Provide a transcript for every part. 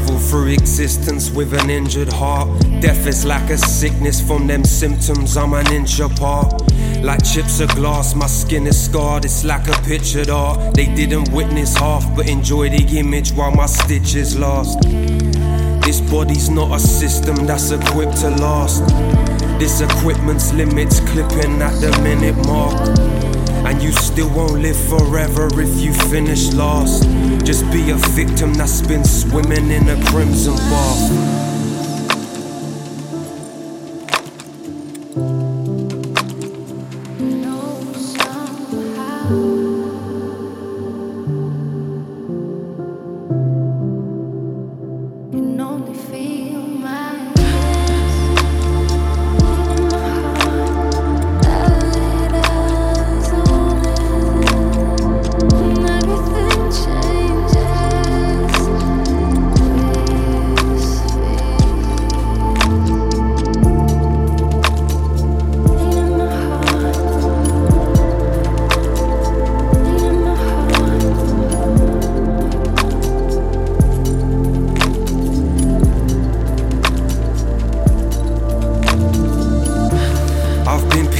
travel through existence with an injured heart. Death is like a sickness from them symptoms, I'm an inch apart. Like chips of glass, my skin is scarred, it's like a pictured art. They didn't witness half, but enjoy the image while my stitches last. This body's not a system that's equipped to last. This equipment's limits clipping at the minute mark. And you still won't live forever if you finish last. Just be a victim that's been swimming in a crimson bath.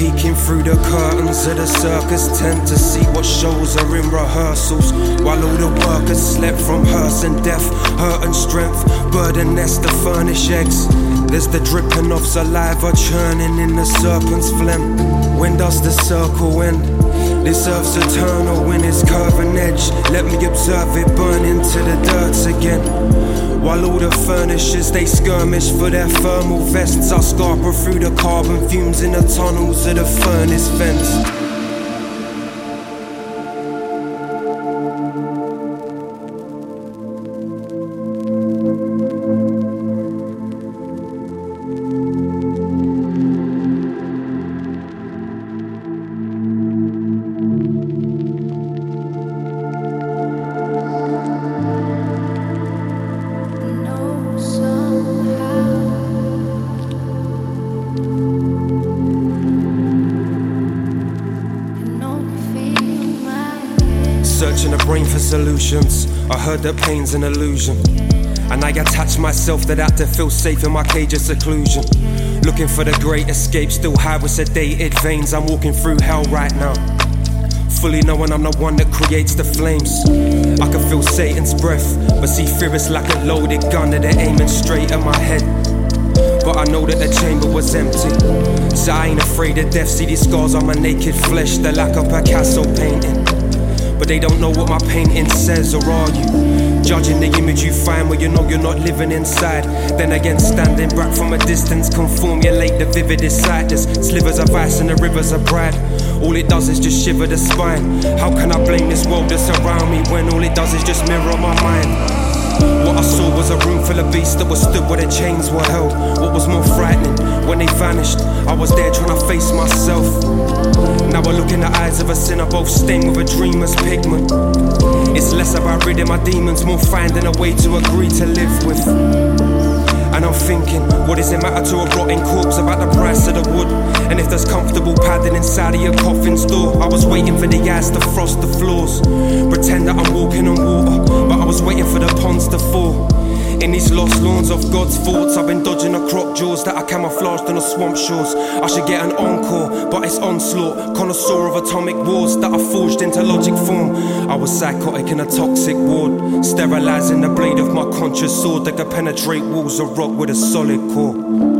Through the curtains of the circus tent to see what shows are in rehearsals. While all the workers slept from hearse and death, hurt and strength, burden nest to furnish eggs. There's the dripping of saliva churning in the serpent's phlegm. When does the circle end? This earth's eternal when it's curving edge. Let me observe it burn into the dirt again. While all the furnishers they skirmish for their thermal vests, I scarper through the carbon fumes in the tunnels of the furnace vents. Searching the brain for solutions. I heard that pain's an illusion. And I attach myself to that to feel safe in my cage of seclusion. Looking for the great escape, still high with sedated veins. I'm walking through hell right now. Fully knowing I'm the one that creates the flames. I can feel Satan's breath, but see fear is like a loaded gun that they're aiming straight at my head. But I know that the chamber was empty. So I ain't afraid of death. See these scars on my naked flesh, they're like a Picasso painting. But they don't know what my painting says, or are you? Judging the image you find where you know you're not living inside. Then again, standing back from a distance, can formulate the vividest sight. There's slivers of ice and the rivers of pride. All it does is just shiver the spine. How can I blame this world that's around me when all it does is just mirror my mind? What I saw was a room full of beasts that were stood where the chains were held. What was more frightening, when they vanished, I was there trying to face myself. Now I look in the eyes of a sinner, both stained with a dreamer's pigment. It's less about ridding my demons, more finding a way to agree to live with. And I'm thinking, what does it matter to a rotting corpse about the price of the wood? And if there's comfortable padding inside of your coffin's door, I was waiting for the ice to frost the floors. Pretend that I'm walking on water, but I was waiting for the ponds to fall. In these lost lawns of God's thoughts, I've been dodging the crop jaws that I camouflaged on the swamp shores. I should get an encore, but it's onslaught. Connoisseur of atomic wars that I forged into logic form. I was psychotic in a toxic ward, sterilizing the blade of my conscious sword that could penetrate walls of rock with a solid core.